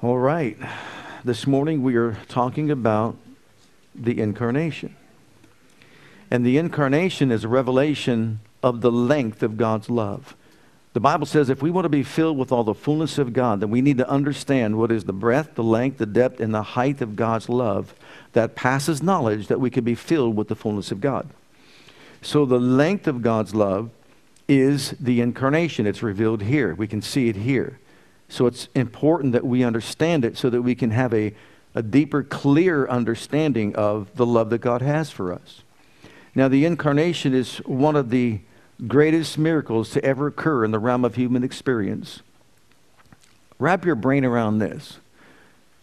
All right. This morning we are talking about the incarnation. And the incarnation is a revelation of the length of God's love. The Bible says if we want to be filled with all the fullness of God, then we need to understand what is the breadth, the length, the depth, and the height of God's love that passes knowledge that we can be filled with the fullness of God. So the length of God's love is the incarnation. It's revealed here. We can see it here. So it's important that we understand it so that we can have a, a deeper, clear understanding of the love that God has for us. Now, the incarnation is one of the greatest miracles to ever occur in the realm of human experience. Wrap your brain around this.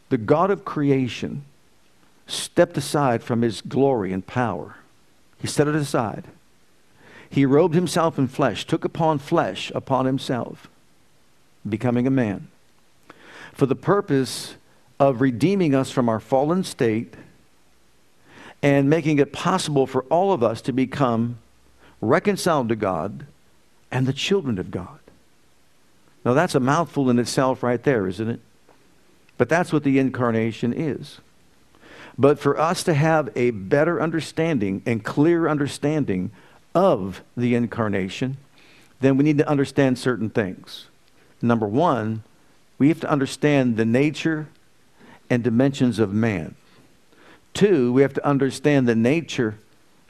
The God of creation stepped aside from his glory and power. He set it aside. He robed himself in flesh, took upon flesh upon himself becoming a man, for the purpose of redeeming us from our fallen state and making it possible for all of us to become reconciled to God and the children of God. Now, that's a mouthful in itself, right there, isn't it? But that's what the incarnation is. But for us to have a better understanding and clear understanding of the incarnation, then we need to understand certain things. Number one, we have to understand the nature and dimensions of man. Two, we have to understand the nature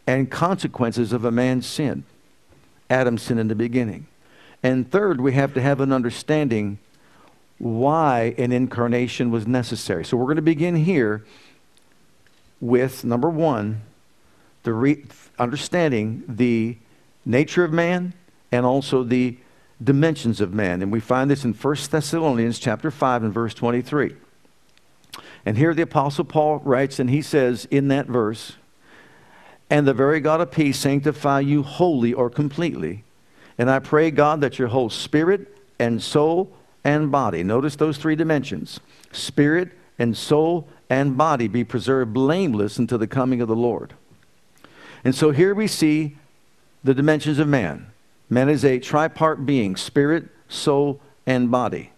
and consequences of a man's sin. Adam's sin in the beginning. And third, we have to have an understanding why an incarnation was necessary. So we're going to begin here with number one, the re- understanding the nature of man and also the dimensions of man. And we find this in 1 Thessalonians chapter 5 and verse 23. And here the apostle Paul writes and he says in that verse, "And the very God of peace sanctify you wholly or completely. And I pray God that your whole spirit and soul and body, notice those three dimensions, spirit and soul and body be preserved blameless until the coming of the Lord." And so here we see the dimensions of man. Man is a tripart being spirit, soul, and body.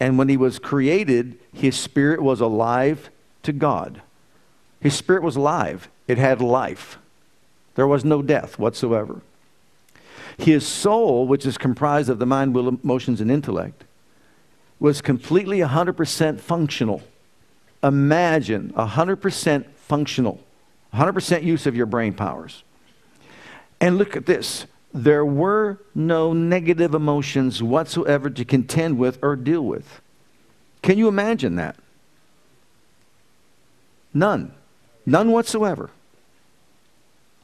And when he was created, his spirit was alive to God. His spirit was alive, it had life. There was no death whatsoever. His soul, which is comprised of the mind, will, emotions, and intellect, was completely 100% functional. Imagine 100% functional, 100% use of your brain powers. And look at this there were no negative emotions whatsoever to contend with or deal with. Can you imagine that? None. None whatsoever.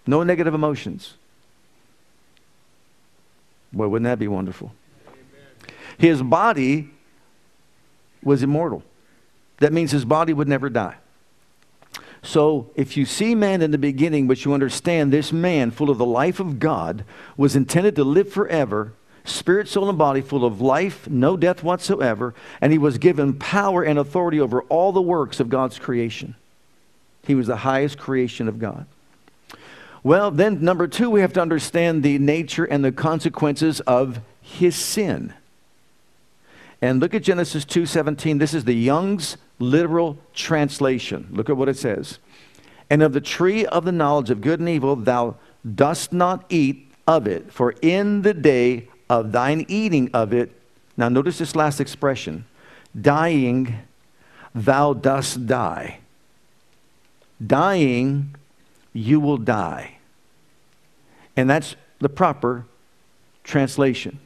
No negative emotions. Boy, wouldn't that be wonderful? Amen. His body was immortal. That means his body would never die. So, if you see man in the beginning, but you understand this man, full of the life of God, was intended to live forever, spirit, soul, and body, full of life, no death whatsoever, and he was given power and authority over all the works of God's creation. He was the highest creation of God. Well, then, number two, we have to understand the nature and the consequences of his sin. And look at Genesis 2:17. This is the Young's literal translation. Look at what it says. And of the tree of the knowledge of good and evil thou dost not eat of it, for in the day of thine eating of it, now notice this last expression, dying thou dost die. Dying, you will die. And that's the proper translation.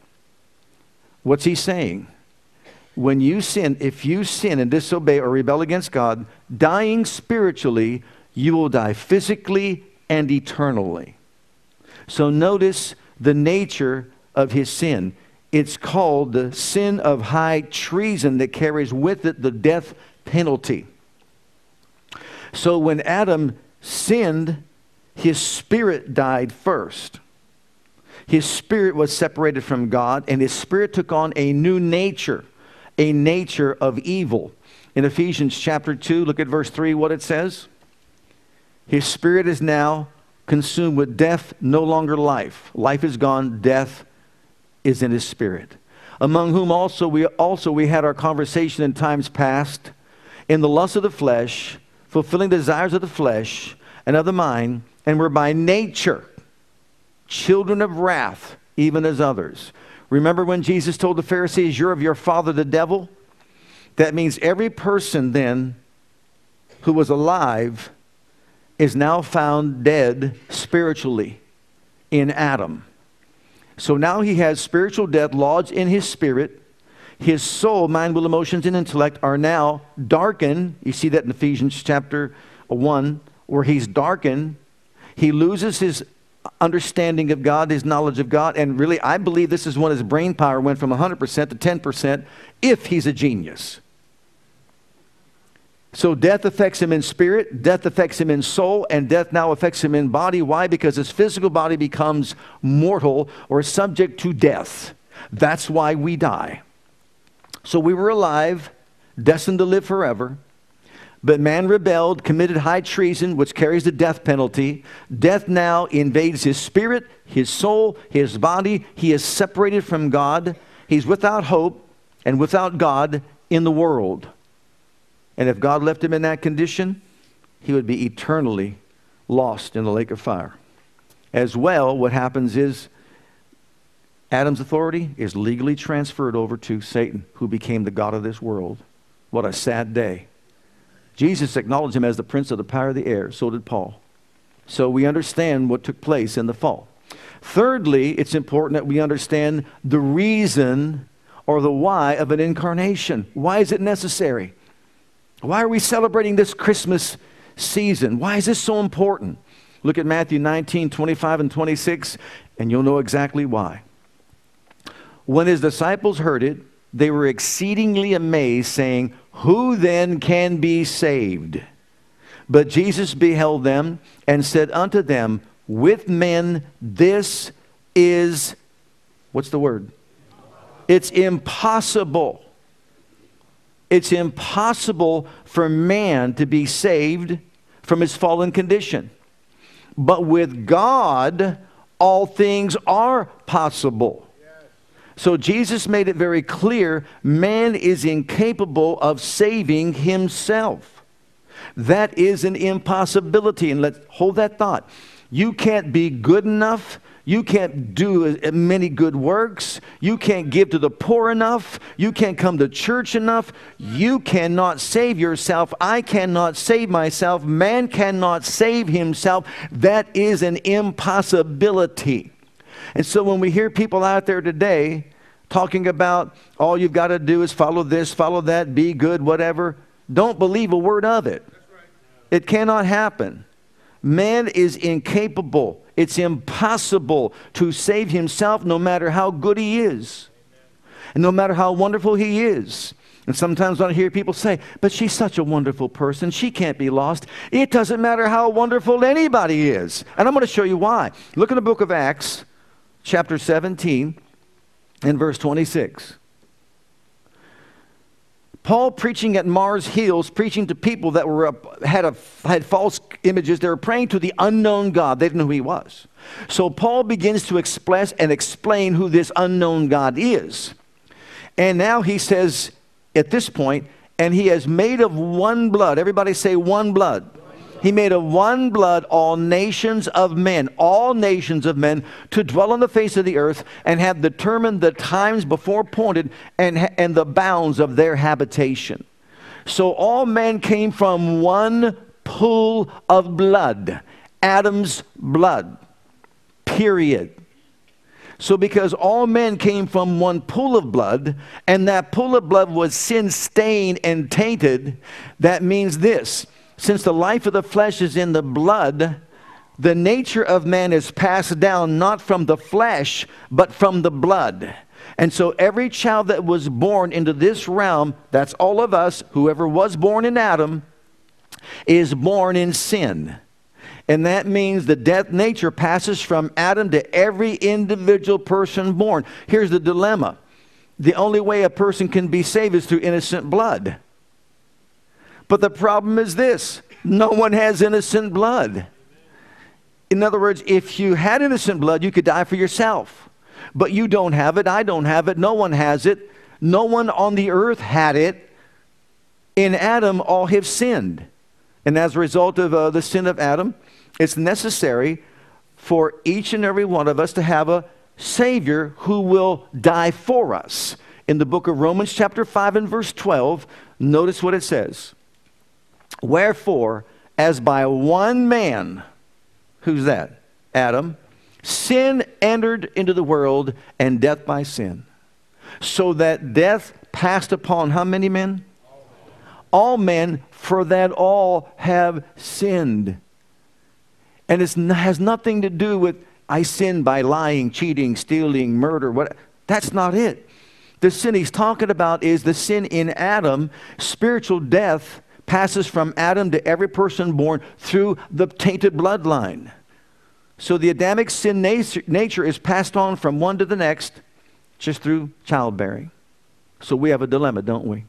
What's he saying? When you sin, if you sin and disobey or rebel against God, dying spiritually, you will die physically and eternally. So notice the nature of his sin. It's called the sin of high treason that carries with it the death penalty. So when Adam sinned, his spirit died first. His spirit was separated from God, and his spirit took on a new nature, a nature of evil. In Ephesians chapter 2, look at verse 3, what it says. His spirit is now consumed with death, no longer life. Life is gone, death is in his spirit. Among whom also we also we had our conversation in times past, in the lust of the flesh, fulfilling the desires of the flesh and of the mind, and were by nature children of wrath, even as others. Remember when Jesus told the Pharisees, You're of your father the devil? That means every person then who was alive is now found dead spiritually in Adam. So now he has spiritual death lodged in his spirit. His soul, mind, will, emotions, and intellect are now darkened. You see that in Ephesians chapter 1, where he's darkened. He loses his understanding of God, his knowledge of God, and really, I believe this is when his brain power went from 100% to 10% if he's a genius. So death affects him in spirit, death affects him in soul, and death now affects him in body. Why? Because his physical body becomes mortal or subject to death. That's why we die. So we were alive, destined to live forever. But man rebelled, committed high treason, which carries the death penalty. Death now invades his spirit, his soul, his body. He is separated from God. He's without hope and without God in the world. And if God left him in that condition, he would be eternally lost in the lake of fire. As well, what happens is Adam's authority is legally transferred over to Satan, who became the God of this world. What a sad day. Jesus acknowledged him as the prince of the power of the air. So did Paul. So we understand what took place in the fall. Thirdly, it's important that we understand the reason or the why of an incarnation. Why is it necessary? Why are we celebrating this Christmas season? Why is this so important? Look at Matthew 19, 25, and 26, and you'll know exactly why. When his disciples heard it, they were exceedingly amazed, saying, Who then can be saved? But Jesus beheld them and said unto them, With men this is, what's the word? It's impossible. It's impossible for man to be saved from his fallen condition. But with God, all things are possible. So Jesus made it very clear man is incapable of saving himself. That is an impossibility. And let's hold that thought. You can't be good enough you can't do many good works. You can't give to the poor enough. You can't come to church enough. You cannot save yourself. I cannot save myself. Man cannot save himself. That is an impossibility. And so when we hear people out there today talking about all you've got to do is follow this, follow that, be good, whatever, don't believe a word of it. It cannot happen. Man is incapable it's impossible to save himself no matter how good he is and no matter how wonderful he is. And sometimes I hear people say, but she's such a wonderful person, she can't be lost. It doesn't matter how wonderful anybody is. And I'm going to show you why. Look in the book of Acts, chapter 17, and verse 26. Paul preaching at Mars Hills, preaching to people that were had, a, had false images. They were praying to the unknown God. They didn't know who he was. So Paul begins to express and explain who this unknown God is. And now he says at this point, and he has made of one blood. Everybody say one blood. He made of one blood all nations of men, all nations of men, to dwell on the face of the earth and have determined the times before appointed and, and the bounds of their habitation. So all men came from one pool of blood, Adam's blood, period. So, because all men came from one pool of blood, and that pool of blood was sin stained and tainted, that means this since the life of the flesh is in the blood, the nature of man is passed down not from the flesh, but from the blood. And so every child that was born into this realm, that's all of us, whoever was born in Adam, is born in sin. And that means the death nature passes from Adam to every individual person born. Here's the dilemma the only way a person can be saved is through innocent blood. But the problem is this no one has innocent blood. In other words, if you had innocent blood, you could die for yourself. But you don't have it, I don't have it, no one has it. No one on the earth had it. In Adam, all have sinned. And as a result of uh, the sin of Adam, it's necessary for each and every one of us to have a Savior who will die for us. In the book of Romans, chapter 5 and verse 12, notice what it says. Wherefore, as by one man, who's that? Adam, sin entered into the world, and death by sin. So that death passed upon how many men? All men, for that all have sinned. And it has nothing to do with I sin by lying, cheating, stealing, murder. What? That's not it. The sin he's talking about is the sin in Adam. Spiritual death passes from Adam to every person born through the tainted bloodline. So the Adamic sin nature is passed on from one to the next just through childbearing. So we have a dilemma, don't we?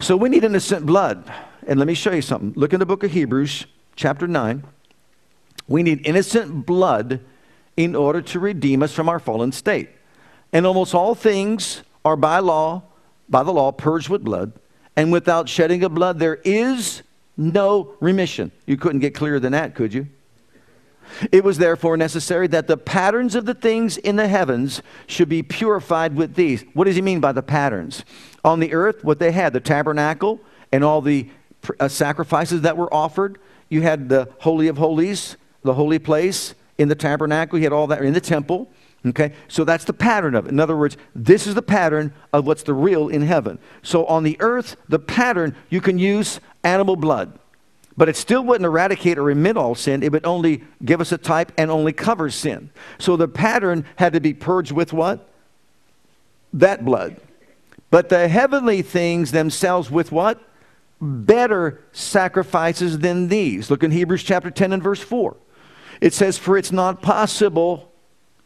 So we need innocent blood. And let me show you something. Look in the book of Hebrews, chapter 9. We need innocent blood in order to redeem us from our fallen state. And almost all things are by law, by the law, purged with blood. And without shedding of blood, there is no remission. You couldn't get clearer than that, could you? It was therefore necessary that the patterns of the things in the heavens should be purified with these. What does he mean by the patterns? On the earth, what they had, the tabernacle and all the uh, sacrifices that were offered. You had the Holy of Holies, the holy place in the tabernacle. You had all that in the temple. Okay, so that's the pattern of it. In other words, this is the pattern of what's the real in heaven. So on the earth, the pattern, you can use animal blood. But it still wouldn't eradicate or remit all sin. It would only give us a type and only cover sin. So the pattern had to be purged with what? That blood. But the heavenly things themselves with what? Better sacrifices than these. Look in Hebrews chapter 10 and verse 4. It says, For it's not possible,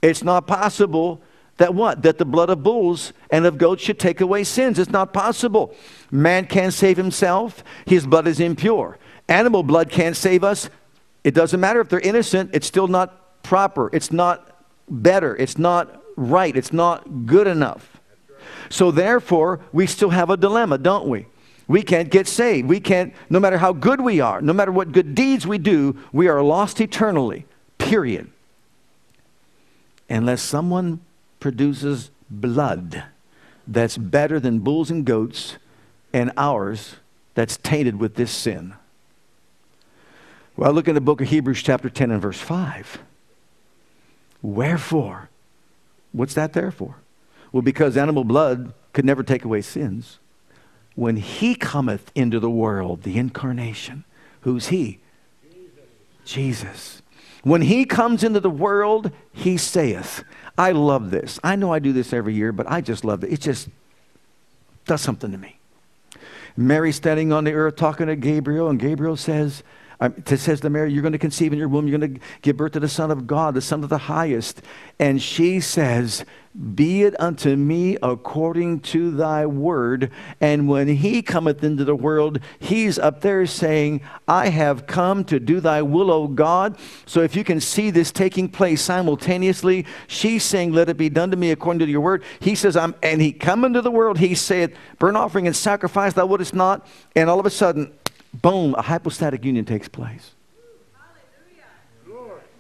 it's not possible that what? That the blood of bulls and of goats should take away sins. It's not possible. Man can't save himself, his blood is impure. Animal blood can't save us. It doesn't matter if they're innocent, it's still not proper. It's not better. It's not right. It's not good enough. So, therefore, we still have a dilemma, don't we? We can't get saved. We can't, no matter how good we are, no matter what good deeds we do, we are lost eternally, period. Unless someone produces blood that's better than bulls and goats and ours that's tainted with this sin. Well, look in the book of Hebrews, chapter 10 and verse 5. Wherefore? What's that there for? Well, because animal blood could never take away sins. When he cometh into the world, the incarnation, who's he? Jesus. Jesus. When he comes into the world, he saith, I love this. I know I do this every year, but I just love it. It just does something to me. Mary standing on the earth talking to Gabriel, and Gabriel says, it says to Mary, You're going to conceive in your womb, you're going to give birth to the Son of God, the Son of the highest. And she says, Be it unto me according to thy word. And when he cometh into the world, he's up there saying, I have come to do thy will, O God. So if you can see this taking place simultaneously, she's saying, Let it be done to me according to your word. He says, I'm, and he come into the world, he saith, Burn offering and sacrifice thou wouldest not. And all of a sudden, boom, a hypostatic union takes place.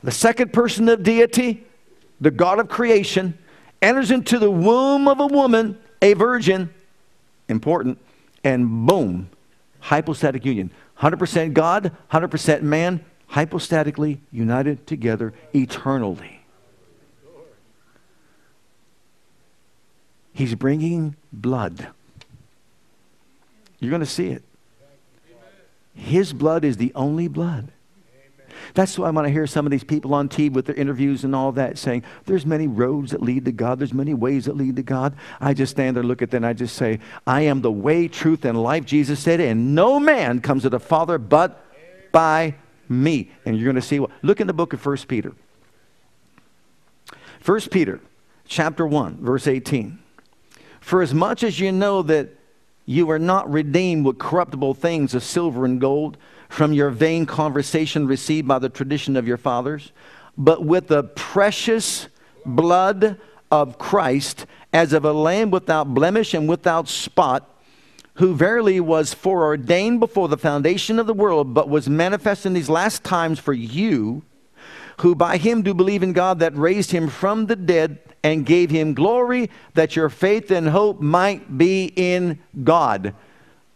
The second person of deity, the God of creation, enters into the womb of a woman, a virgin, important, and boom, hypostatic union. 100% God, 100% man, hypostatically united together eternally. He's bringing blood. You're going to see it. His blood is the only blood. That's why I want to hear some of these people on TV with their interviews and all that saying, there's many roads that lead to God, there's many ways that lead to God. I just stand there, look at them, and I just say, I am the way, truth, and life, Jesus said, and no man comes to the Father but by me. And you're going to see what. Look in the book of 1 Peter. 1 Peter chapter 1, verse 18. For as much as you know that you are not redeemed with corruptible things of silver and gold from your vain conversation received by the tradition of your fathers, but with the precious blood of Christ, as of a lamb without blemish and without spot, who verily was foreordained before the foundation of the world, but was manifest in these last times for you, who by him do believe in God that raised him from the dead and gave him glory, that your faith and hope might be in God.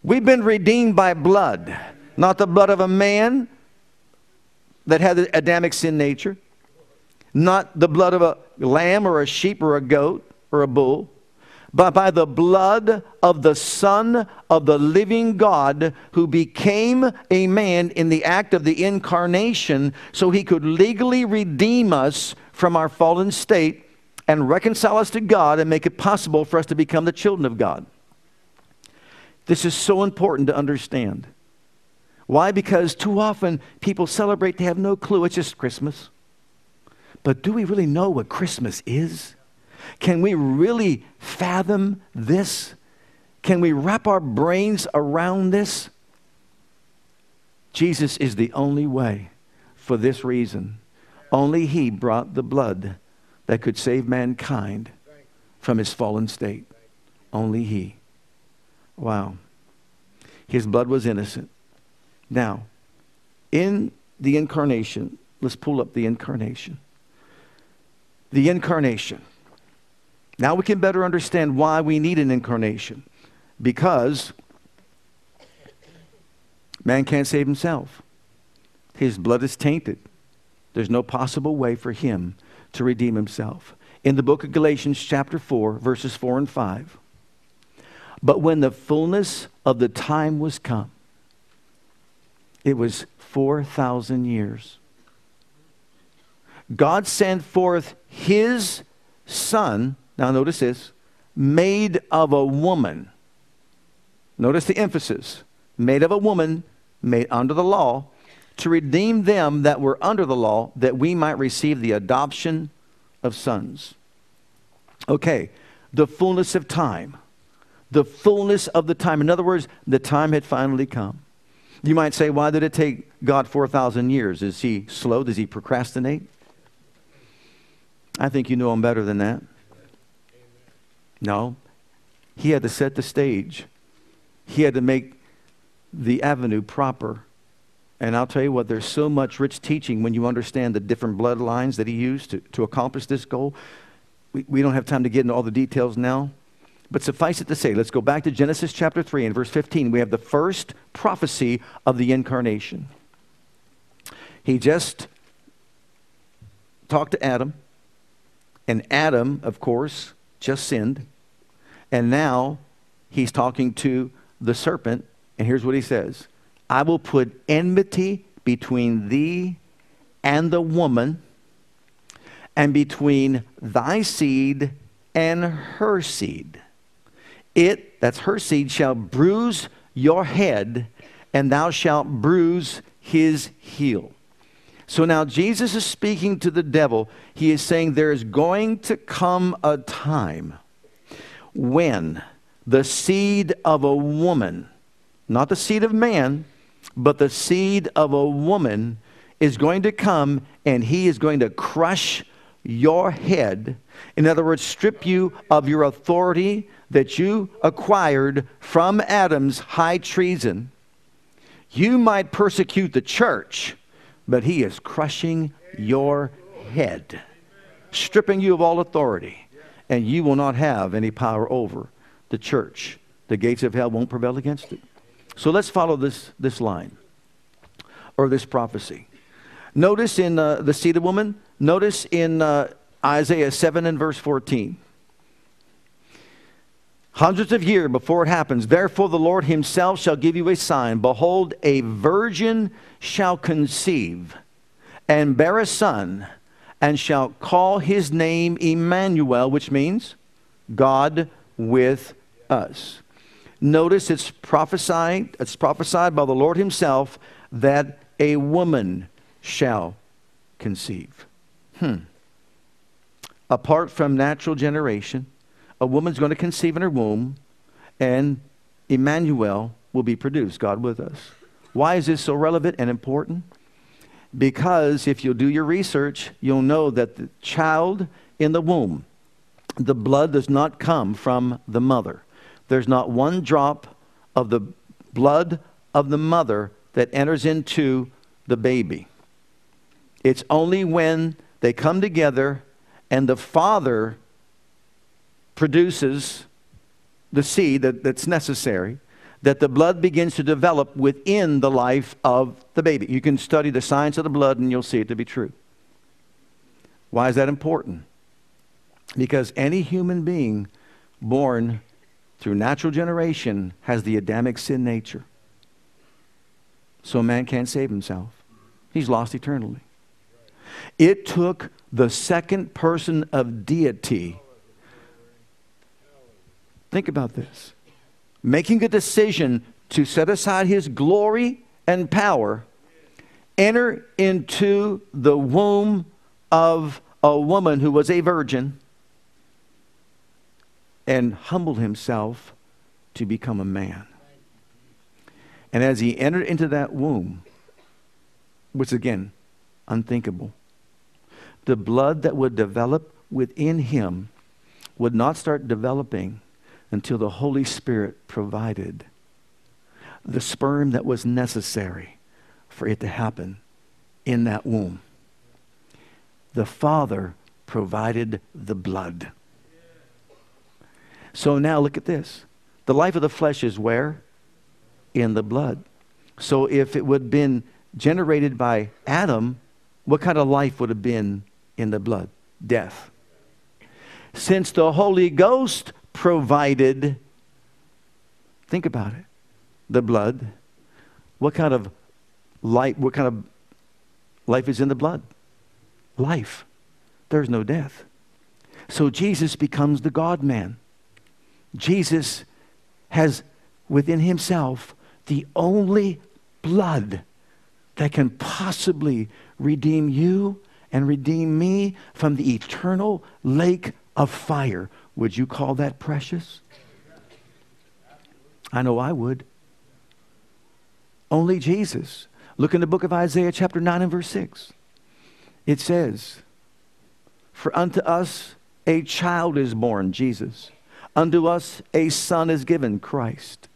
We've been redeemed by blood not the blood of a man that had the Adamic sin nature, not the blood of a lamb or a sheep or a goat or a bull, but by the blood of the Son of the living God who became a man in the act of the incarnation so he could legally redeem us from our fallen state and reconcile us to God and make it possible for us to become the children of God. This is so important to understand. Why? Because too often people celebrate, they have no clue, it's just Christmas. But do we really know what Christmas is? Can we really fathom this? Can we wrap our brains around this? Jesus is the only way for this reason. Only He brought the blood that could save mankind from his fallen state. Only He. Wow. His blood was innocent. Now, in the incarnation, let's pull up the incarnation. The incarnation. Now we can better understand why we need an incarnation. Because man can't save himself, his blood is tainted. There's no possible way for him to redeem himself. In the book of Galatians, chapter 4, verses 4 and 5. But when the fullness of the time was come, it was 4,000 years. God sent forth his son, now notice this, made of a woman. Notice the emphasis made of a woman, made under the law, to redeem them that were under the law, that we might receive the adoption of sons. Okay, the fullness of time. The fullness of the time. In other words, the time had finally come. You might say, why did it take God 4,000 years? Is he slow? Does he procrastinate? I think you know him better than that. No. He had to set the stage, he had to make the avenue proper. And I'll tell you what, there's so much rich teaching when you understand the different bloodlines that he used to, to accomplish this goal. We, we don't have time to get into all the details now. But suffice it to say, let's go back to Genesis chapter 3 and verse 15. We have the first prophecy of the incarnation. He just talked to Adam, and Adam, of course, just sinned. And now he's talking to the serpent, and here's what he says I will put enmity between thee and the woman, and between thy seed and her seed. It, that's her seed, shall bruise your head, and thou shalt bruise his heel. So now Jesus is speaking to the devil. He is saying there is going to come a time when the seed of a woman, not the seed of man, but the seed of a woman is going to come and he is going to crush your head. In other words, strip you of your authority that you acquired from Adam's high treason. You might persecute the church, but he is crushing your head, stripping you of all authority, and you will not have any power over the church. The gates of hell won't prevail against it. So let's follow this, this line or this prophecy. Notice in uh, the seed woman, notice in uh, Isaiah 7 and verse 14 hundreds of years before it happens. Therefore, the Lord himself shall give you a sign. Behold, a virgin shall conceive and bear a son, and shall call his name Emmanuel, which means God with us. Notice it's prophesied, it's prophesied by the Lord Himself that a woman shall conceive. Hmm. Apart from natural generation, a woman's going to conceive in her womb, and Emmanuel will be produced, God with us. Why is this so relevant and important? Because if you'll do your research, you'll know that the child in the womb, the blood does not come from the mother. There's not one drop of the blood of the mother that enters into the baby. It's only when they come together and the father produces the seed that, that's necessary that the blood begins to develop within the life of the baby. You can study the science of the blood and you'll see it to be true. Why is that important? Because any human being born through natural generation has the Adamic sin nature. So a man can't save himself, he's lost eternally. It took the second person of deity. Think about this making a decision to set aside his glory and power, enter into the womb of a woman who was a virgin, and humble himself to become a man. And as he entered into that womb, which again, unthinkable, the blood that would develop within him would not start developing until the Holy Spirit provided the sperm that was necessary for it to happen in that womb. The Father provided the blood. So now look at this. The life of the flesh is where? In the blood. So if it would have been generated by Adam, what kind of life would have been in the blood? Death. Since the Holy Ghost provided, think about it, the blood. What kind of life, what kind of life is in the blood? Life. There's no death. So Jesus becomes the God man. Jesus has within himself the only blood that can possibly redeem you and redeem me from the eternal lake of fire would you call that precious? I know I would. Only Jesus. Look in the book of Isaiah, chapter 9 and verse 6. It says, For unto us a child is born, Jesus. Unto us a son is given, Christ.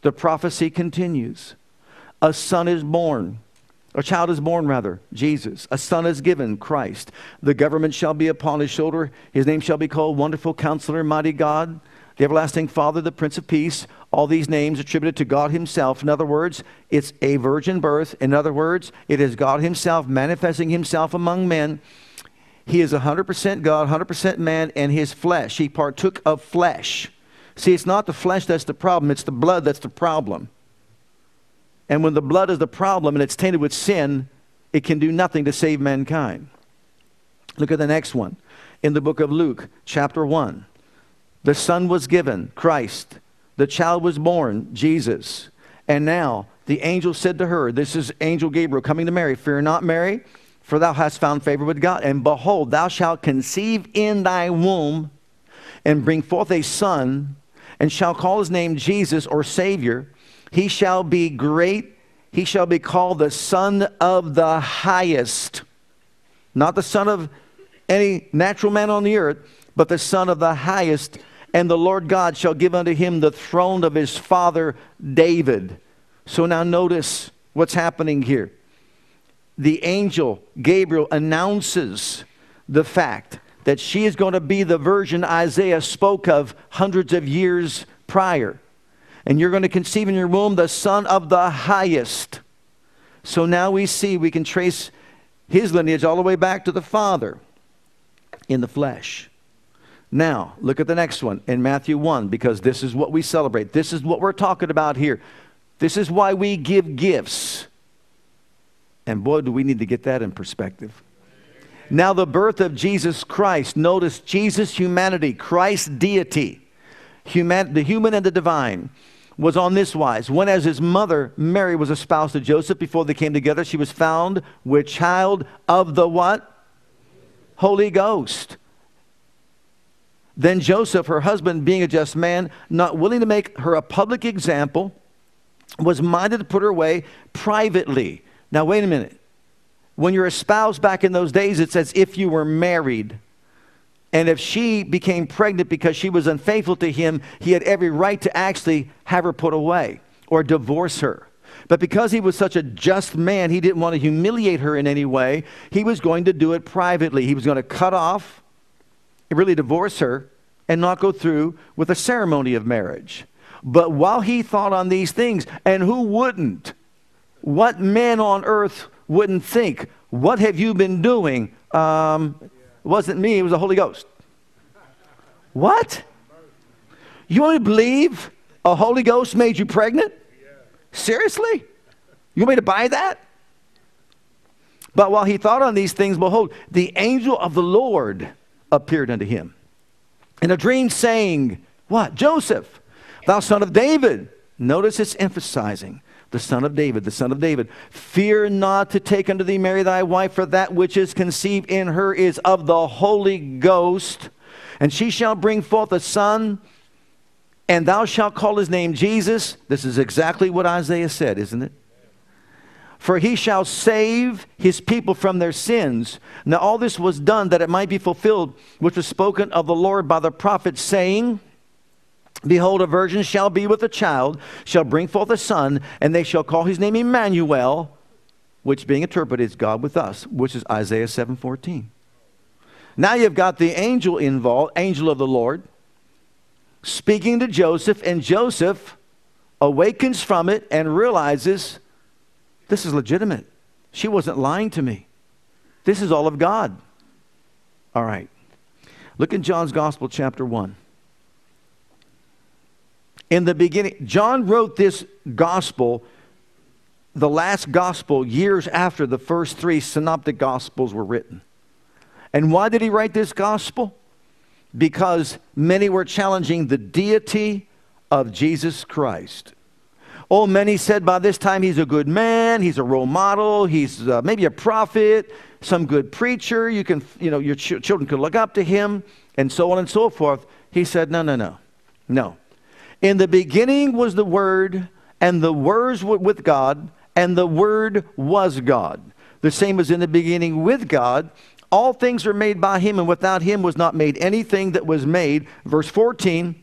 The prophecy continues. A son is born a child is born, rather, Jesus. A son is given, Christ. The government shall be upon his shoulder. His name shall be called Wonderful Counselor, Mighty God, the Everlasting Father, the Prince of Peace. All these names attributed to God Himself. In other words, it's a virgin birth. In other words, it is God Himself manifesting Himself among men. He is 100% God, 100% man, and His flesh. He partook of flesh. See, it's not the flesh that's the problem, it's the blood that's the problem. And when the blood is the problem and it's tainted with sin, it can do nothing to save mankind. Look at the next one. In the book of Luke, chapter 1, the Son was given, Christ. The child was born, Jesus. And now the angel said to her, This is Angel Gabriel coming to Mary, Fear not, Mary, for thou hast found favor with God. And behold, thou shalt conceive in thy womb and bring forth a son, and shall call his name Jesus or Savior he shall be great. He shall be called the Son of the Highest. Not the Son of any natural man on the earth, but the Son of the Highest. And the Lord God shall give unto him the throne of his father David. So now notice what's happening here. The angel Gabriel announces the fact that she is going to be the virgin Isaiah spoke of hundreds of years prior and you're going to conceive in your womb the Son of the highest. So now we see we can trace his lineage all the way back to the Father in the flesh. Now, look at the next one in Matthew 1, because this is what we celebrate. This is what we're talking about here. This is why we give gifts. And boy, do we need to get that in perspective. Now, the birth of Jesus Christ. Notice Jesus' humanity, Christ's deity, human, the human and the divine, was on this wise. When, as his mother, Mary, was espoused to Joseph before they came together, she was found with child of the what? Holy Ghost. Then Joseph, her husband, being a just man, not willing to make her a public example, was minded to put her away privately. Now, wait a minute. When you're espoused back in those days, it's as if you were married. And if she became pregnant because she was unfaithful to him, he had every right to actually have her put away or divorce her. But because he was such a just man, he didn't want to humiliate her in any way. He was going to do it privately. He was going to cut off really divorce her and not go through with a ceremony of marriage. But while he thought on these things, and who wouldn't? What man on earth wouldn't think, What have you been doing? Um, it wasn't me, it was the Holy Ghost. What? You want to believe a Holy Ghost made you pregnant? Seriously? You want me to buy that? But while he thought on these things, behold, the angel of the Lord appeared unto him in a dream, saying, What? Joseph, thou son of David. Notice it's emphasizing the son of David, the son of David. Fear not to take unto thee Mary thy wife, for that which is conceived in her is of the Holy Ghost. And she shall bring forth a son, and thou shalt call his name Jesus. This is exactly what Isaiah said, isn't it? For he shall save his people from their sins. Now, all this was done that it might be fulfilled, which was spoken of the Lord by the prophet, saying, Behold, a virgin shall be with a child, shall bring forth a son, and they shall call his name Emmanuel, which being interpreted is God with us, which is Isaiah 7:14. Now you've got the angel involved, angel of the Lord, speaking to Joseph, and Joseph awakens from it and realizes this is legitimate. She wasn't lying to me. This is all of God. All right. Look in John's Gospel, chapter 1. In the beginning, John wrote this gospel, the last gospel, years after the first three synoptic gospels were written. And why did he write this gospel? Because many were challenging the deity of Jesus Christ. Oh, many said by this time he's a good man, he's a role model, he's uh, maybe a prophet, some good preacher. You can, you know, your ch- children could look up to him, and so on and so forth. He said, No, no, no, no. In the beginning was the Word, and the words were with God, and the Word was God. The same as in the beginning with God. All things are made by him, and without him was not made anything that was made. Verse 14,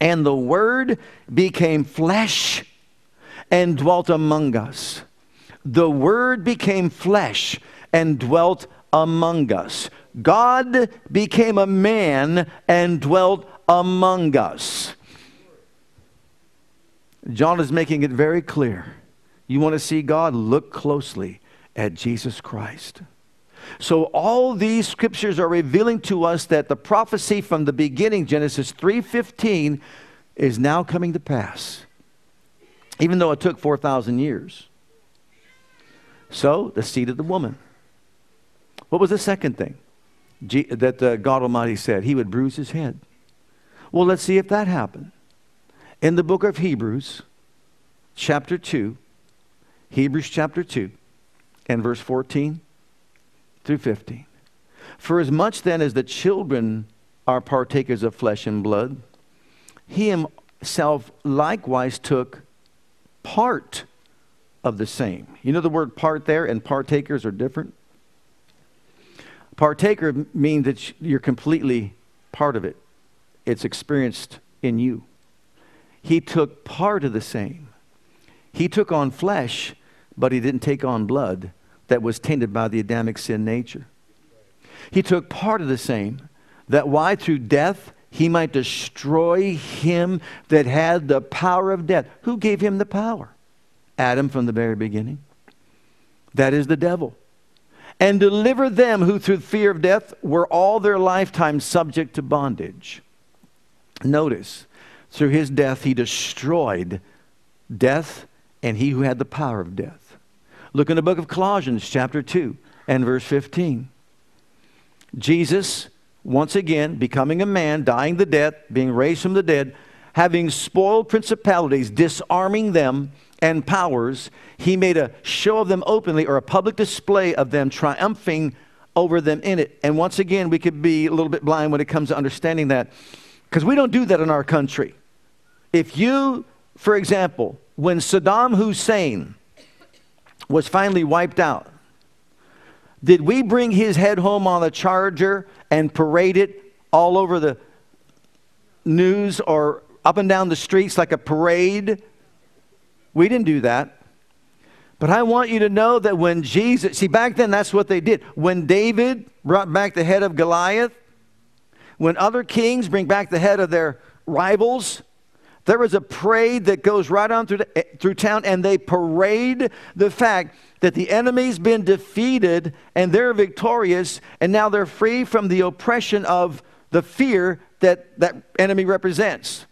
and the Word became flesh and dwelt among us. The Word became flesh and dwelt among us. God became a man and dwelt among us. John is making it very clear. You want to see God? Look closely at Jesus Christ. So all these scriptures are revealing to us that the prophecy from the beginning, Genesis 3:15, is now coming to pass even though it took 4,000 years. So, the seed of the woman. What was the second thing G- that uh, God Almighty said? He would bruise his head. Well, let's see if that happened. In the book of Hebrews, chapter 2, Hebrews chapter 2, and verse 14 through 15. For as much then as the children are partakers of flesh and blood, he himself likewise took part of the same. You know the word part there and partakers are different? Partaker means that you're completely part of it, it's experienced in you. He took part of the same. He took on flesh, but he didn't take on blood that was tainted by the Adamic sin nature. He took part of the same, that why through death he might destroy him that had the power of death. Who gave him the power? Adam from the very beginning. That is the devil. And deliver them who through fear of death were all their lifetime subject to bondage. Notice, through his death, he destroyed death and he who had the power of death. Look in the book of Colossians, chapter 2, and verse 15. Jesus, once again, becoming a man, dying the death, being raised from the dead, having spoiled principalities, disarming them and powers, he made a show of them openly or a public display of them, triumphing over them in it. And once again, we could be a little bit blind when it comes to understanding that because we don't do that in our country. If you, for example, when Saddam Hussein was finally wiped out, did we bring his head home on a charger and parade it all over the news or up and down the streets like a parade? We didn't do that. But I want you to know that when Jesus, see, back then that's what they did. When David brought back the head of Goliath, when other kings bring back the head of their rivals, there is a parade that goes right on through, the, eh, through town, and they parade the fact that the enemy's been defeated and they're victorious, and now they're free from the oppression of the fear that that enemy represents.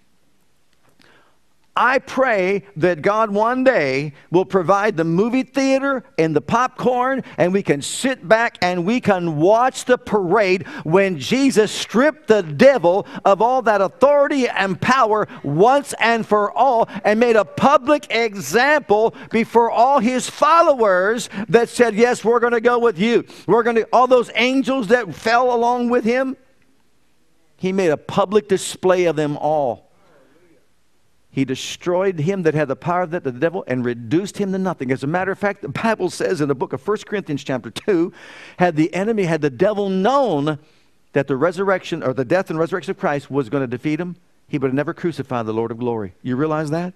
I pray that God one day will provide the movie theater and the popcorn, and we can sit back and we can watch the parade when Jesus stripped the devil of all that authority and power once and for all and made a public example before all his followers that said, Yes, we're going to go with you. We're going to, all those angels that fell along with him, he made a public display of them all. He destroyed him that had the power of that, the devil and reduced him to nothing. As a matter of fact, the Bible says in the book of 1 Corinthians chapter 2, had the enemy, had the devil known that the resurrection or the death and resurrection of Christ was going to defeat him, he would have never crucified the Lord of glory. You realize that?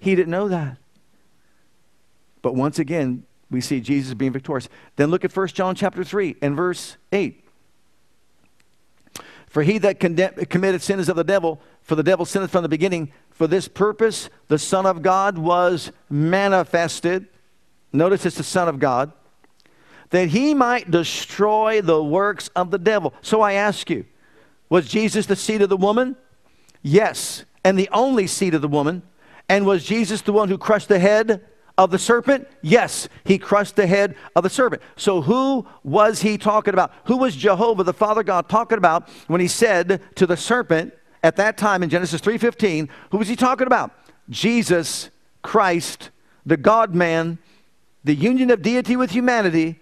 He didn't know that. But once again, we see Jesus being victorious. Then look at 1 John chapter 3 and verse 8. For he that committed sin is of the devil, for the devil sinned from the beginning. For this purpose, the Son of God was manifested. Notice it's the Son of God. That he might destroy the works of the devil. So I ask you, was Jesus the seed of the woman? Yes, and the only seed of the woman. And was Jesus the one who crushed the head of the serpent? Yes, he crushed the head of the serpent. So who was he talking about? Who was Jehovah, the Father God, talking about when he said to the serpent at that time in Genesis 3:15, who was he talking about? Jesus Christ, the God man, the union of deity with humanity.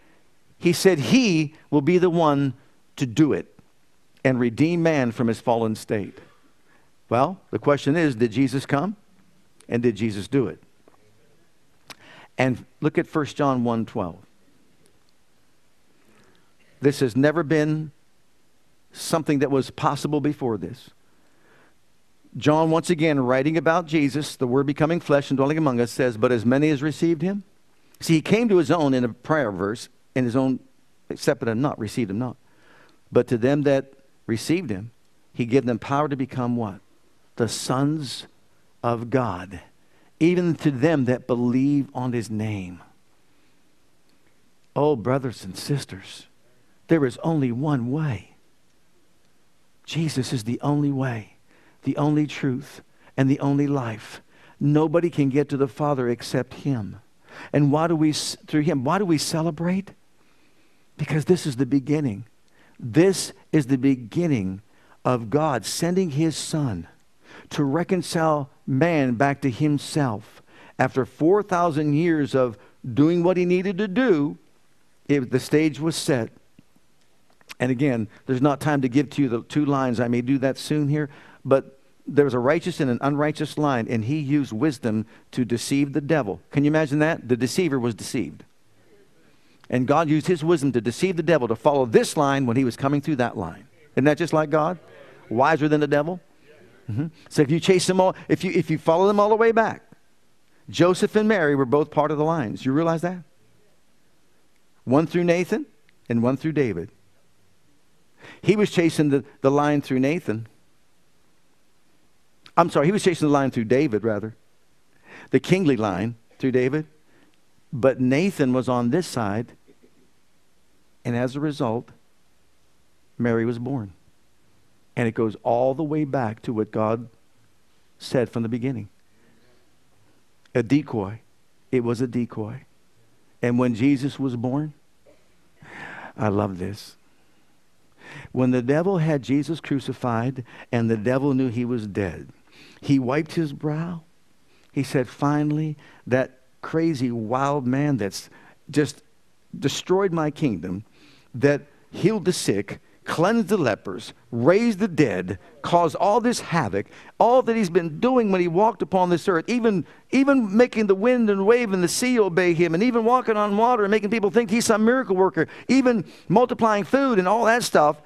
He said he will be the one to do it and redeem man from his fallen state. Well, the question is, did Jesus come? And did Jesus do it? And look at 1 John 1:12. This has never been something that was possible before this. John, once again, writing about Jesus, the Word becoming flesh and dwelling among us, says, But as many as received him. See, he came to his own in a prayer verse, and his own accepted him not, received him not. But to them that received him, he gave them power to become what? The sons of God even to them that believe on his name. Oh, brothers and sisters, there is only one way. Jesus is the only way, the only truth, and the only life. Nobody can get to the Father except him. And why do we, through him, why do we celebrate? Because this is the beginning. This is the beginning of God sending his Son to reconcile man back to himself. After 4,000 years of doing what he needed to do, it, the stage was set. And again, there's not time to give to you the two lines. I may do that soon here. But there was a righteous and an unrighteous line, and he used wisdom to deceive the devil. Can you imagine that? The deceiver was deceived. And God used his wisdom to deceive the devil to follow this line when he was coming through that line. Isn't that just like God? Wiser than the devil? Mm-hmm. So if you chase them all, if you, if you follow them all the way back, Joseph and Mary were both part of the lines. You realize that? One through Nathan and one through David. He was chasing the, the line through Nathan. I'm sorry, he was chasing the line through David, rather. The kingly line through David. But Nathan was on this side, and as a result, Mary was born. And it goes all the way back to what God said from the beginning. A decoy. It was a decoy. And when Jesus was born, I love this. When the devil had Jesus crucified and the devil knew he was dead, he wiped his brow. He said, Finally, that crazy wild man that's just destroyed my kingdom, that healed the sick, cleansed the lepers, raised the dead, caused all this havoc, all that he's been doing when he walked upon this earth, even, even making the wind and wave and the sea obey him, and even walking on water and making people think he's some miracle worker, even multiplying food and all that stuff.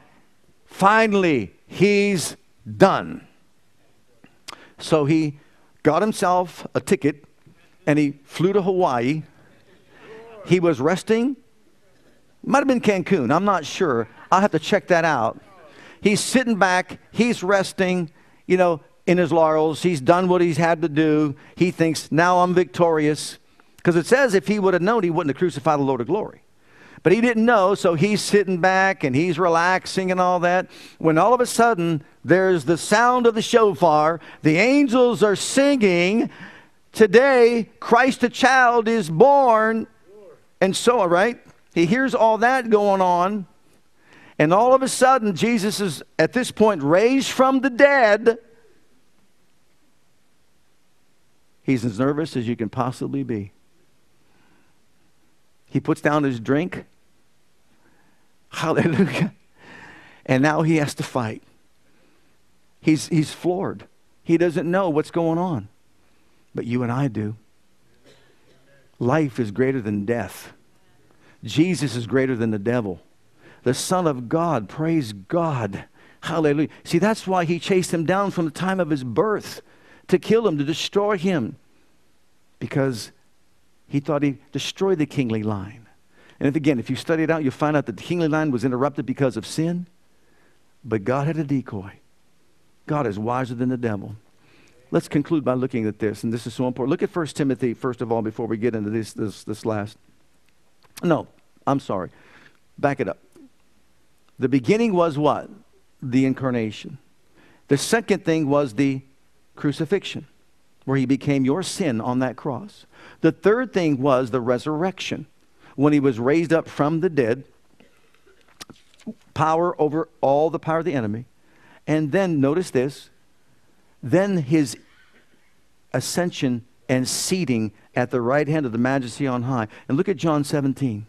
Finally, he's done. So he got himself a ticket and he flew to Hawaii. He was resting. Might have been Cancun. I'm not sure. I'll have to check that out. He's sitting back. He's resting, you know, in his laurels. He's done what he's had to do. He thinks, now I'm victorious. Because it says if he would have known, he wouldn't have crucified the Lord of glory. But he didn't know, so he's sitting back and he's relaxing and all that. When all of a sudden there's the sound of the shofar, the angels are singing, Today Christ the child is born. And so, right? he hears all that going on. And all of a sudden, Jesus is at this point raised from the dead. He's as nervous as you can possibly be. He puts down his drink Hallelujah. And now he has to fight. He's, he's floored. He doesn't know what's going on. But you and I do. Life is greater than death. Jesus is greater than the devil. The Son of God, praise God. Hallelujah. See, that's why he chased him down from the time of his birth to kill him, to destroy him, because he thought he destroyed the kingly line. And if, again, if you study it out, you'll find out that the kingly line was interrupted because of sin, but God had a decoy. God is wiser than the devil. Let's conclude by looking at this, and this is so important. Look at 1 Timothy, first of all, before we get into this, this, this last. No, I'm sorry. Back it up. The beginning was what? The incarnation. The second thing was the crucifixion, where he became your sin on that cross. The third thing was the resurrection when he was raised up from the dead, power over all the power of the enemy. And then, notice this, then his ascension and seating at the right hand of the majesty on high. And look at John 17.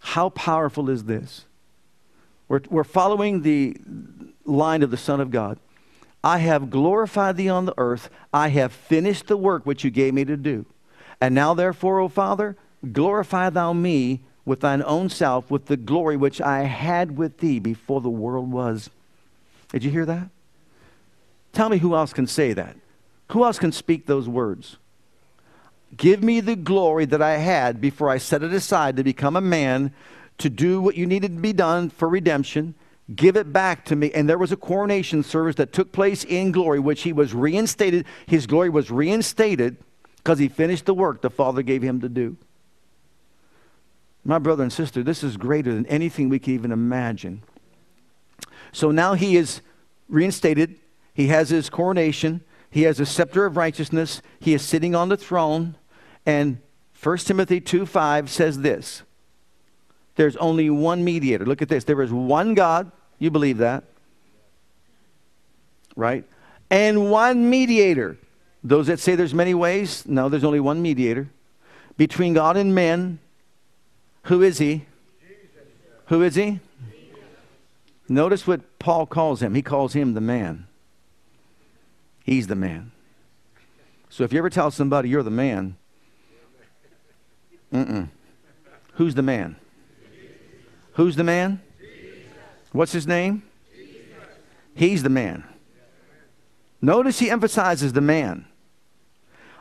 How powerful is this? We're, we're following the line of the Son of God. I have glorified thee on the earth. I have finished the work which you gave me to do. And now, therefore, O Father, Glorify thou me with thine own self, with the glory which I had with thee before the world was. Did you hear that? Tell me who else can say that. Who else can speak those words? Give me the glory that I had before I set it aside to become a man, to do what you needed to be done for redemption. Give it back to me. And there was a coronation service that took place in glory, which he was reinstated. His glory was reinstated because he finished the work the Father gave him to do. My brother and sister, this is greater than anything we can even imagine. So now he is reinstated. He has his coronation. He has a scepter of righteousness. He is sitting on the throne. And 1 Timothy 2 5 says this There's only one mediator. Look at this. There is one God. You believe that? Right? And one mediator. Those that say there's many ways, no, there's only one mediator between God and men who is he? Who is he? Notice what Paul calls him. He calls him the man. He's the man. So if you ever tell somebody you're the man, mm-mm. Who's the man? Who's the man? What's his name? He's the man. Notice he emphasizes the man.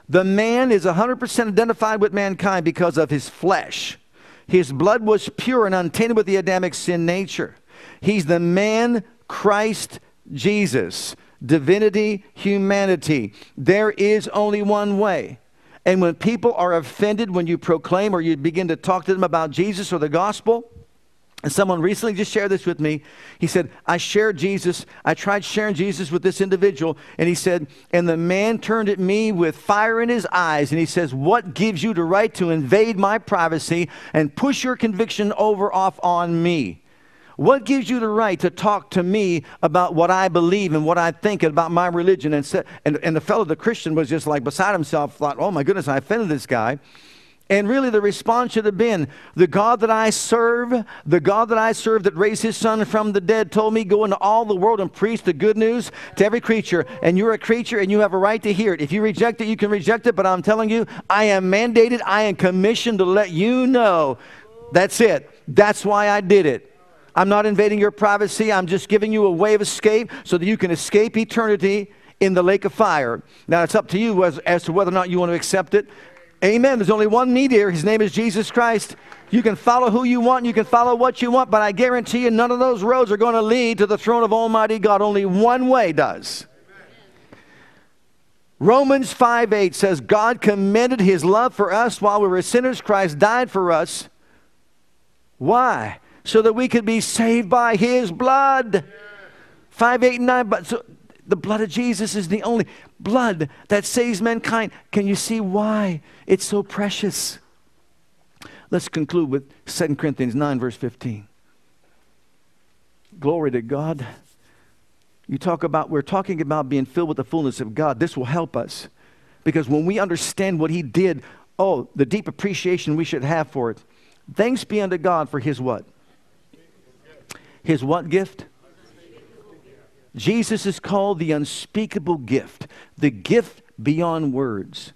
The man is 100% identified with mankind because of his flesh. His blood was pure and untainted with the Adamic sin nature. He's the man Christ Jesus. Divinity, humanity. There is only one way. And when people are offended when you proclaim or you begin to talk to them about Jesus or the gospel, And someone recently just shared this with me. He said, I shared Jesus. I tried sharing Jesus with this individual. And he said, and the man turned at me with fire in his eyes. And he says, What gives you the right to invade my privacy and push your conviction over off on me? What gives you the right to talk to me about what I believe and what I think about my religion? And, and, and the fellow, the Christian, was just like beside himself, thought, oh my goodness, I offended this guy. And really, the response should have been the God that I serve, the God that I serve that raised his son from the dead, told me, Go into all the world and preach the good news to every creature. And you're a creature and you have a right to hear it. If you reject it, you can reject it. But I'm telling you, I am mandated, I am commissioned to let you know that's it. That's why I did it. I'm not invading your privacy. I'm just giving you a way of escape so that you can escape eternity in the lake of fire. Now, it's up to you as, as to whether or not you want to accept it. Amen. There's only one mediator. His name is Jesus Christ. You can follow who you want, you can follow what you want, but I guarantee you none of those roads are going to lead to the throne of Almighty God. Only one way does. Romans 5 8 says, God commended his love for us while we were sinners. Christ died for us. Why? so that we could be saved by his blood. 5, 8, and 9. But so the blood of Jesus is the only blood that saves mankind. Can you see why it's so precious? Let's conclude with 2 Corinthians 9, verse 15. Glory to God. You talk about, we're talking about being filled with the fullness of God. This will help us. Because when we understand what He did, oh, the deep appreciation we should have for it. Thanks be unto God for His what? His what gift? Jesus is called the unspeakable gift, the gift beyond words.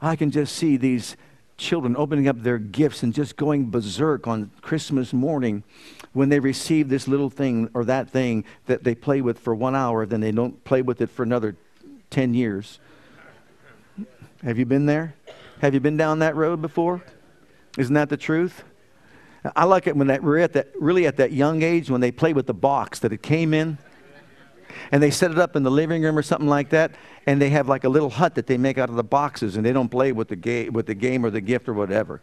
I can just see these children opening up their gifts and just going berserk on Christmas morning when they receive this little thing or that thing that they play with for one hour, then they don't play with it for another 10 years. Have you been there? Have you been down that road before? Isn't that the truth? I like it when that, we're at that, really at that young age when they play with the box that it came in and they set it up in the living room or something like that and they have like a little hut that they make out of the boxes and they don't play with the, ga- with the game or the gift or whatever.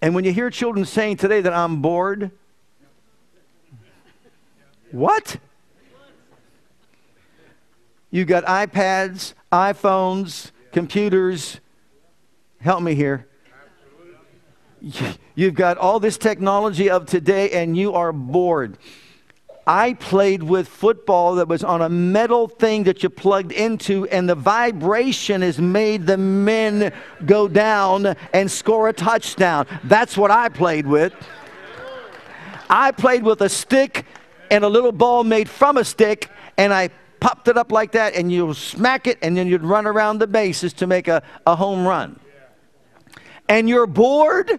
And when you hear children saying today that I'm bored, what? You got iPads, iPhones, computers. Help me here. You've got all this technology of today and you are bored. I played with football that was on a metal thing that you plugged into, and the vibration has made the men go down and score a touchdown. That's what I played with. I played with a stick and a little ball made from a stick, and I popped it up like that, and you smack it, and then you'd run around the bases to make a, a home run. And you're bored?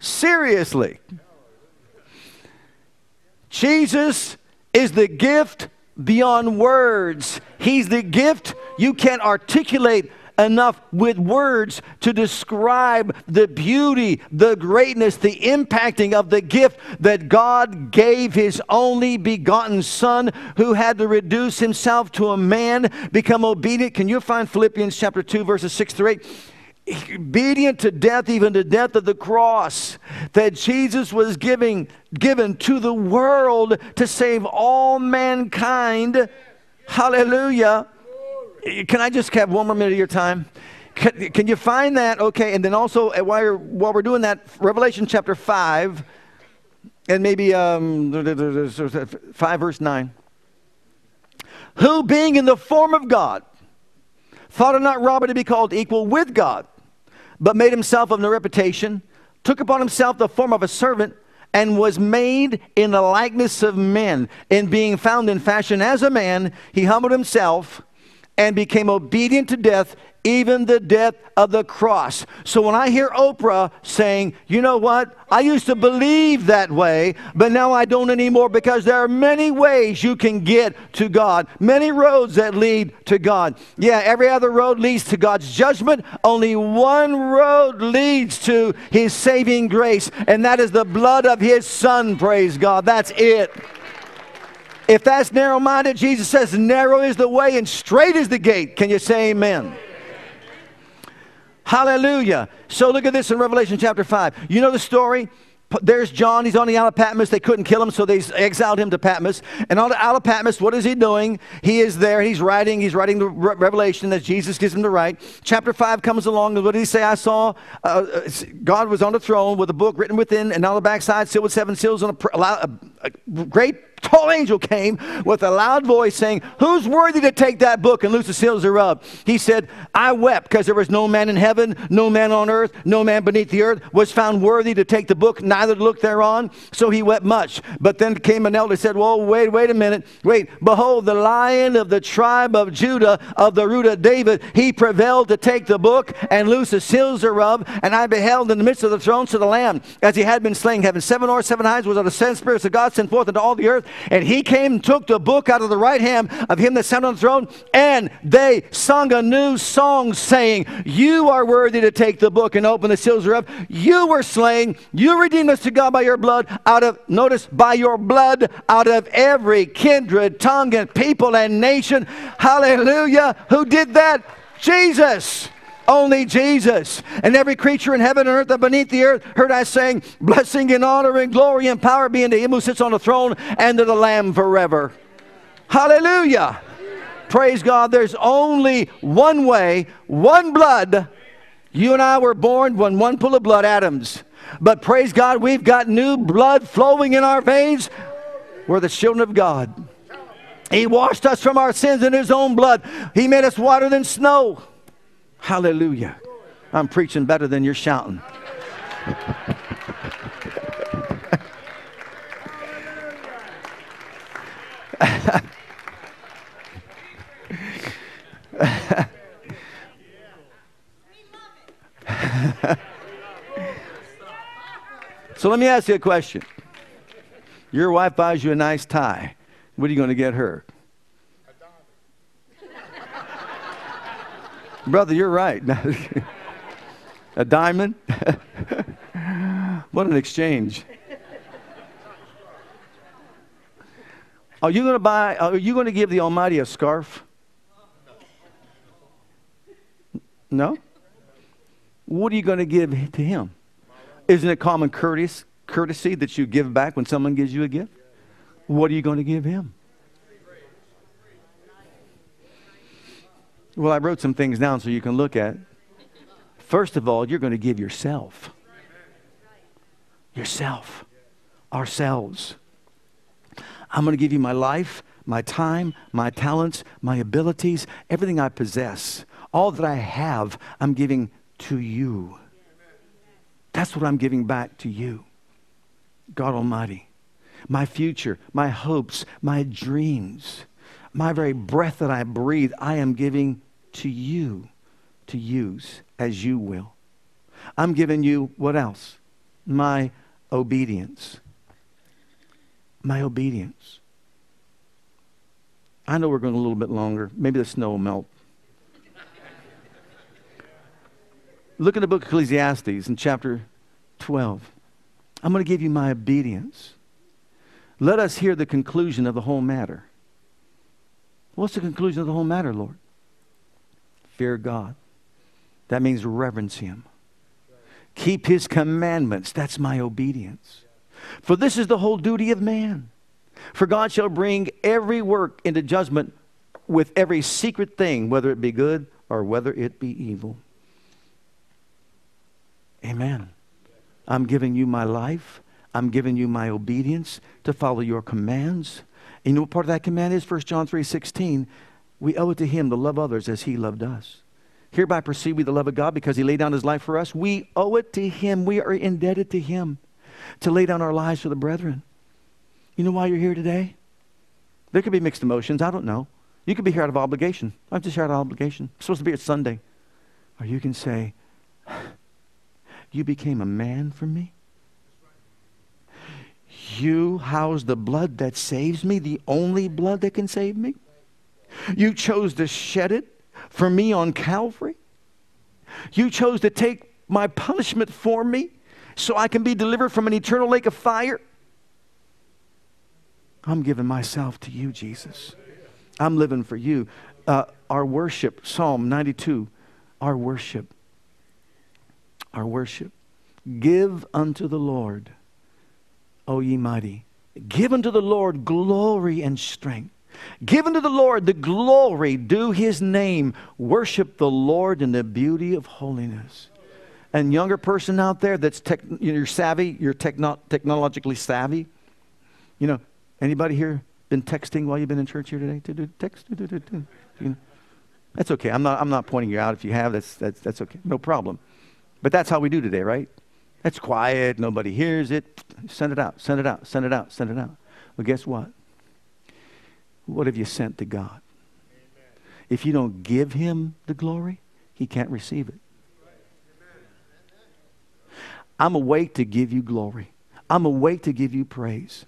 Seriously. Jesus is the gift beyond words. He's the gift you can't articulate enough with words to describe the beauty, the greatness, the impacting of the gift that God gave his only begotten Son who had to reduce himself to a man, become obedient. Can you find Philippians chapter 2, verses 6 through 8? Obedient to death, even to death of the cross, that Jesus was giving, given to the world to save all mankind. Hallelujah. Can I just have one more minute of your time? Can, can you find that? Okay, and then also uh, while, you're, while we're doing that, Revelation chapter 5, and maybe um, 5 verse 9. Who being in the form of God, thought it not robbery to be called equal with God but made himself of no reputation, took upon himself the form of a servant, and was made in the likeness of men. In being found in fashion as a man, he humbled himself and became obedient to death, even the death of the cross. So when I hear Oprah saying, you know what, I used to believe that way, but now I don't anymore because there are many ways you can get to God, many roads that lead to God. Yeah, every other road leads to God's judgment, only one road leads to His saving grace, and that is the blood of His Son, praise God. That's it. If that's narrow minded, Jesus says, narrow is the way and straight is the gate. Can you say amen? Hallelujah. So look at this in Revelation chapter 5. You know the story? there's John. He's on the Isle of Patmos. They couldn't kill him, so they exiled him to Patmos. And on the Isle of Patmos, what is he doing? He is there. He's writing. He's writing the re- revelation that Jesus gives him to write. Chapter 5 comes along, and what did he say? I saw uh, uh God was on the throne with a book written within, and on the backside, sealed with seven seals on a, a, a great tall angel came with a loud voice saying, Who's worthy to take that book and loose the seals thereof? He said, I wept because there was no man in heaven, no man on earth, no man beneath the earth was found worthy to take the book, neither to look thereon. So he wept much. But then came an elder and said, Well, wait, wait a minute. Wait, behold, the lion of the tribe of Judah, of the root of David, he prevailed to take the book and loose the seals thereof. And I beheld in the midst of the throne to the Lamb, as he had been slain, having seven or seven eyes, was of the seven spirits of God sent forth into all the earth. And he came and took the book out of the right hand of him that sat on the throne, and they sung a new song, saying, You are worthy to take the book and open the seals thereof. You were slain. You redeemed us to God by your blood, out of, notice, by your blood, out of every kindred, tongue, and people and nation. Hallelujah. Who did that? Jesus. Only Jesus. And every creature in heaven and earth and beneath the earth heard I saying, Blessing and honor and glory and power be unto him who sits on the throne and to the Lamb forever. Hallelujah. Praise God. There's only one way, one blood. You and I were born when one pool of blood, Adams. But praise God, we've got new blood flowing in our veins. We're the children of God. He washed us from our sins in His own blood. He made us whiter than snow. Hallelujah. I'm preaching better than you're shouting. so let me ask you a question. Your wife buys you a nice tie. What are you going to get her? Brother, you're right. a diamond? what an exchange. Are you going to buy, are you going to give the Almighty a scarf? No? What are you going to give to Him? Isn't it common courtesy that you give back when someone gives you a gift? What are you going to give Him? Well, I wrote some things down so you can look at. First of all, you're going to give yourself. Yourself. Ourselves. I'm going to give you my life, my time, my talents, my abilities, everything I possess. All that I have, I'm giving to you. That's what I'm giving back to you. God Almighty. My future, my hopes, my dreams my very breath that I breathe, I am giving to you to use as you will. I'm giving you what else? My obedience. My obedience. I know we're going a little bit longer. Maybe the snow will melt. Look at the book of Ecclesiastes in chapter 12. I'm going to give you my obedience. Let us hear the conclusion of the whole matter. What's the conclusion of the whole matter, Lord? Fear God. That means reverence Him. Keep His commandments. That's my obedience. For this is the whole duty of man. For God shall bring every work into judgment with every secret thing, whether it be good or whether it be evil. Amen. I'm giving you my life. I'm giving you my obedience to follow your commands. And you know what part of that command is? 1 John 3 16. We owe it to him to love others as he loved us. Hereby perceive we the love of God because he laid down his life for us. We owe it to him. We are indebted to him to lay down our lives for the brethren. You know why you're here today? There could be mixed emotions. I don't know. You could be here out of obligation. I'm just here out of obligation. I'm supposed to be at Sunday. Or you can say, You became a man for me. You house the blood that saves me, the only blood that can save me. You chose to shed it for me on Calvary. You chose to take my punishment for me so I can be delivered from an eternal lake of fire. I'm giving myself to you, Jesus. I'm living for you. Uh, our worship, Psalm 92, our worship our worship. Give unto the Lord, O ye mighty. Give unto the Lord glory and strength. Give unto the Lord the glory, due his name. Worship the Lord in the beauty of holiness. And younger person out there that's tech, you're savvy, you're techno- technologically savvy. You know, anybody here been texting while you've been in church here today? Text, you know, that's okay. I'm not, I'm not pointing you out. If you have, that's, that's, that's okay. No problem. But that's how we do today, right? That's quiet. Nobody hears it. Send it out, send it out, send it out, send it out. Well, guess what? What have you sent to God? If you don't give him the glory, he can't receive it. I'm awake to give you glory. I'm awake to give you praise.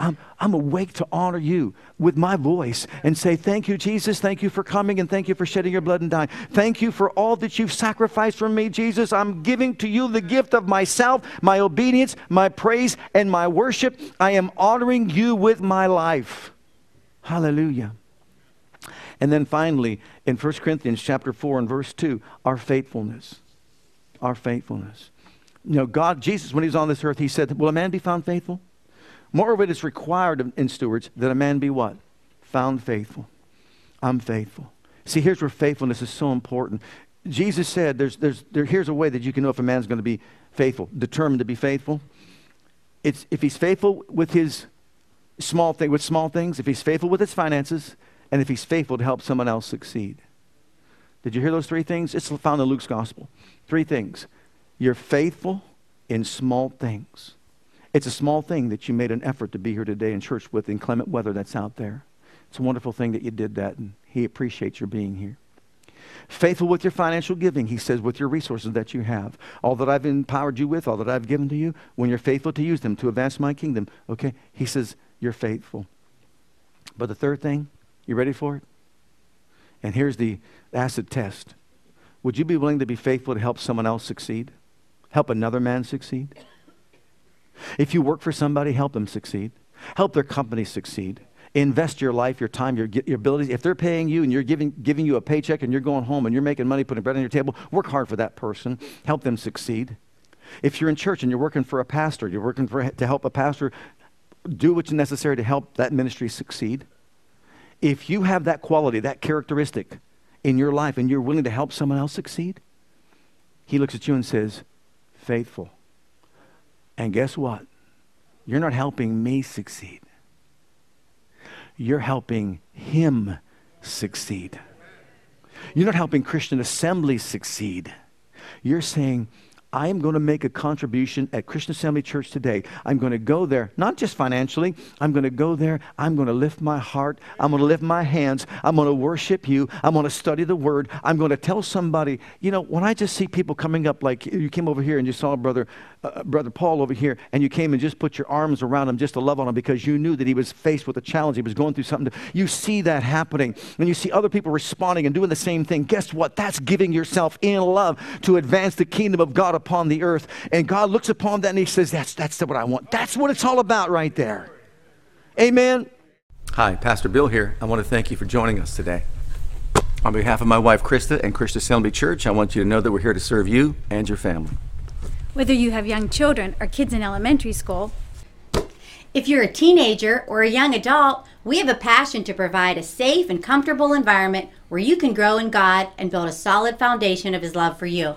I'm, I'm awake to honor you with my voice and say, Thank you, Jesus. Thank you for coming and thank you for shedding your blood and dying. Thank you for all that you've sacrificed for me, Jesus. I'm giving to you the gift of myself, my obedience, my praise, and my worship. I am honoring you with my life. Hallelujah. And then finally, in 1 Corinthians chapter 4 and verse 2, our faithfulness. Our faithfulness. You know, God, Jesus, when he was on this earth, he said, Will a man be found faithful? Moreover, it is required in stewards that a man be what? Found faithful. I'm faithful. See, here's where faithfulness is so important. Jesus said, there's, there's, there, here's a way that you can know if a man's going to be faithful, determined to be faithful. It's if he's faithful with his small thing, with small things, if he's faithful with his finances, and if he's faithful to help someone else succeed. Did you hear those three things? It's found in Luke's gospel. Three things. You're faithful in small things. It's a small thing that you made an effort to be here today in church with inclement weather that's out there. It's a wonderful thing that you did that, and he appreciates your being here. Faithful with your financial giving, he says, with your resources that you have. All that I've empowered you with, all that I've given to you, when you're faithful to use them to advance my kingdom, okay? He says, you're faithful. But the third thing, you ready for it? And here's the acid test. Would you be willing to be faithful to help someone else succeed? Help another man succeed? If you work for somebody, help them succeed. Help their company succeed. Invest your life, your time, your, your abilities. If they're paying you and you're giving, giving you a paycheck and you're going home and you're making money, putting bread on your table, work hard for that person. Help them succeed. If you're in church and you're working for a pastor, you're working for, to help a pastor, do what's necessary to help that ministry succeed. If you have that quality, that characteristic in your life, and you're willing to help someone else succeed, he looks at you and says, Faithful. And guess what? You're not helping me succeed, you're helping him succeed. You're not helping Christian Assembly succeed. You're saying, I am going to make a contribution at Christian Assembly Church today. I'm going to go there, not just financially. I'm going to go there. I'm going to lift my heart. I'm going to lift my hands. I'm going to worship you. I'm going to study the word. I'm going to tell somebody, you know, when I just see people coming up like you came over here and you saw brother uh, brother Paul over here and you came and just put your arms around him just to love on him because you knew that he was faced with a challenge. He was going through something. To, you see that happening and you see other people responding and doing the same thing. Guess what? That's giving yourself in love to advance the kingdom of God upon the earth. And God looks upon that and He says, That's, that's what I want. That's what it's all about right there. Amen. Hi, Pastor Bill here. I want to thank you for joining us today. On behalf of my wife, Krista, and Christian Assembly Church, I want you to know that we're here to serve you and your family. Whether you have young children or kids in elementary school, if you're a teenager or a young adult, we have a passion to provide a safe and comfortable environment where you can grow in God and build a solid foundation of His love for you.